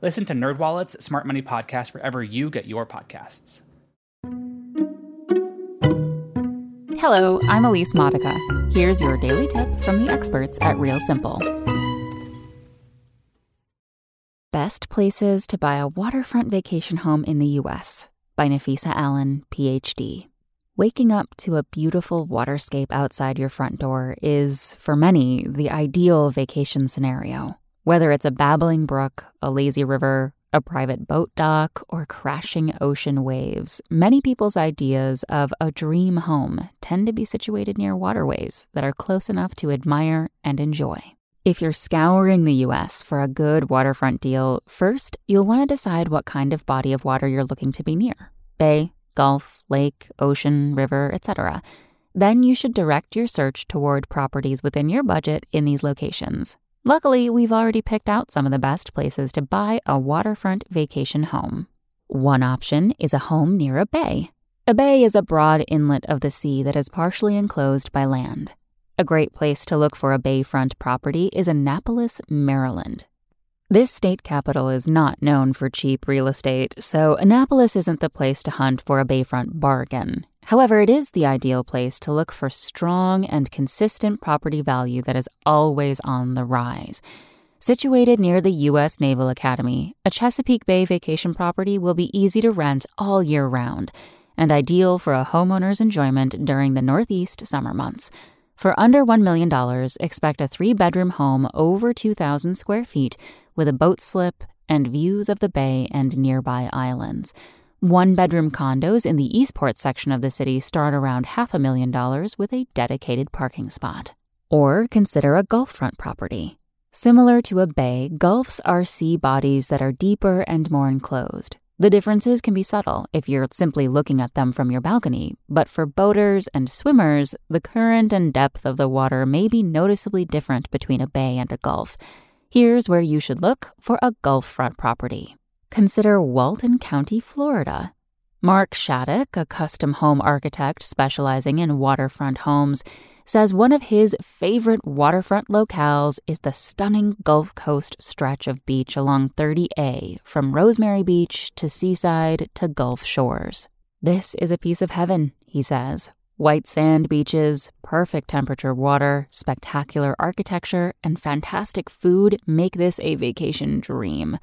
Listen to NerdWallet's Smart Money Podcast wherever you get your podcasts. Hello, I'm Elise Modica. Here's your daily tip from the experts at Real Simple. Best places to buy a waterfront vacation home in the U.S. by Nafisa Allen, PhD. Waking up to a beautiful waterscape outside your front door is, for many, the ideal vacation scenario. Whether it's a babbling brook, a lazy river, a private boat dock, or crashing ocean waves, many people's ideas of a dream home tend to be situated near waterways that are close enough to admire and enjoy. If you're scouring the US for a good waterfront deal, first you'll want to decide what kind of body of water you're looking to be near bay, gulf, lake, ocean, river, etc. Then you should direct your search toward properties within your budget in these locations. Luckily, we've already picked out some of the best places to buy a waterfront vacation home. One option is a home near a bay. A bay is a broad inlet of the sea that is partially enclosed by land. A great place to look for a bayfront property is Annapolis, Maryland. This state capital is not known for cheap real estate, so Annapolis isn't the place to hunt for a bayfront bargain. However, it is the ideal place to look for strong and consistent property value that is always on the rise. Situated near the U.S. Naval Academy, a Chesapeake Bay vacation property will be easy to rent all year round and ideal for a homeowner's enjoyment during the Northeast summer months. For under $1 million, expect a three bedroom home over 2,000 square feet with a boat slip and views of the bay and nearby islands. One bedroom condos in the Eastport section of the city start around half a million dollars with a dedicated parking spot. Or consider a gulf-front property. Similar to a bay, gulfs are sea bodies that are deeper and more enclosed. The differences can be subtle if you're simply looking at them from your balcony, but for boaters and swimmers, the current and depth of the water may be noticeably different between a bay and a gulf. Here's where you should look for a gulf front property consider Walton County, Florida. Mark Shattuck, a custom home architect specializing in waterfront homes, says one of his favorite waterfront locales is the stunning Gulf Coast stretch of beach along 30A from Rosemary Beach to Seaside to Gulf Shores. This is a piece of heaven, he says. White sand beaches, perfect temperature water, spectacular architecture, and fantastic food make this a vacation dream.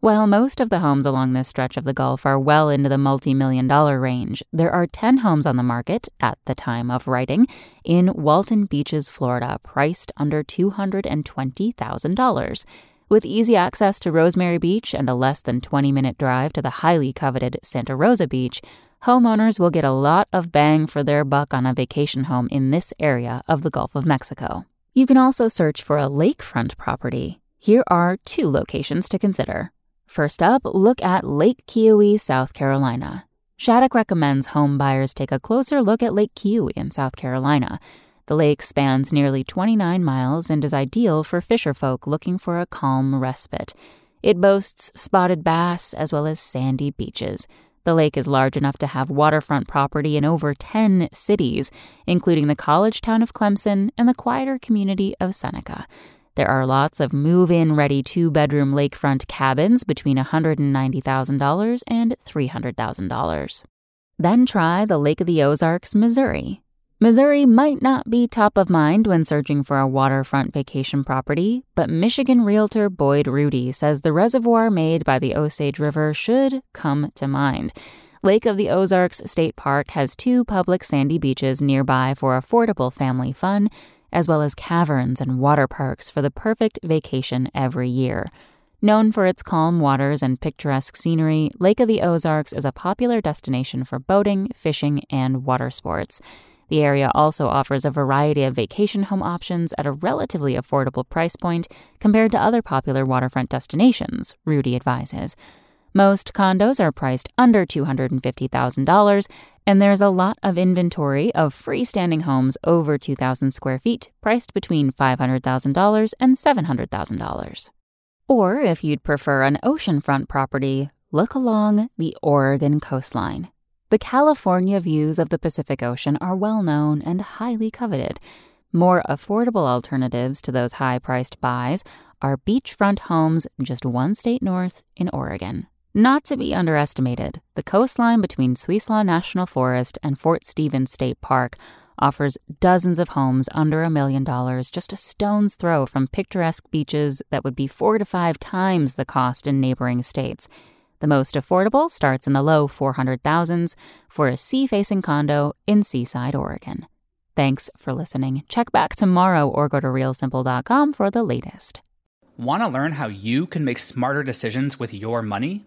While most of the homes along this stretch of the Gulf are well into the multi million dollar range, there are 10 homes on the market at the time of writing in Walton Beaches, Florida, priced under $220,000. With easy access to Rosemary Beach and a less than 20 minute drive to the highly coveted Santa Rosa Beach, homeowners will get a lot of bang for their buck on a vacation home in this area of the Gulf of Mexico. You can also search for a lakefront property. Here are two locations to consider. First up, look at Lake Keowee, South Carolina. Shattuck recommends home buyers take a closer look at Lake Keowee in South Carolina. The lake spans nearly 29 miles and is ideal for fisherfolk looking for a calm respite. It boasts spotted bass as well as sandy beaches. The lake is large enough to have waterfront property in over 10 cities, including the college town of Clemson and the quieter community of Seneca. There are lots of move in ready two bedroom lakefront cabins between $190,000 and $300,000. Then try the Lake of the Ozarks, Missouri. Missouri might not be top of mind when searching for a waterfront vacation property, but Michigan realtor Boyd Rudy says the reservoir made by the Osage River should come to mind. Lake of the Ozarks State Park has two public sandy beaches nearby for affordable family fun as well as caverns and water parks for the perfect vacation every year. Known for its calm waters and picturesque scenery, Lake of the Ozarks is a popular destination for boating, fishing, and water sports. The area also offers a variety of vacation home options at a relatively affordable price point compared to other popular waterfront destinations, Rudy advises. Most condos are priced under $250,000, and there's a lot of inventory of freestanding homes over 2,000 square feet, priced between $500,000 and $700,000. Or if you'd prefer an oceanfront property, look along the Oregon coastline. The California views of the Pacific Ocean are well known and highly coveted. More affordable alternatives to those high priced buys are beachfront homes just one state north in Oregon. Not to be underestimated, the coastline between Siuslaw National Forest and Fort Stevens State Park offers dozens of homes under a million dollars just a stone's throw from picturesque beaches that would be four to five times the cost in neighboring states. The most affordable starts in the low 400,000s for a sea facing condo in Seaside, Oregon. Thanks for listening. Check back tomorrow or go to realsimple.com for the latest. Want to learn how you can make smarter decisions with your money?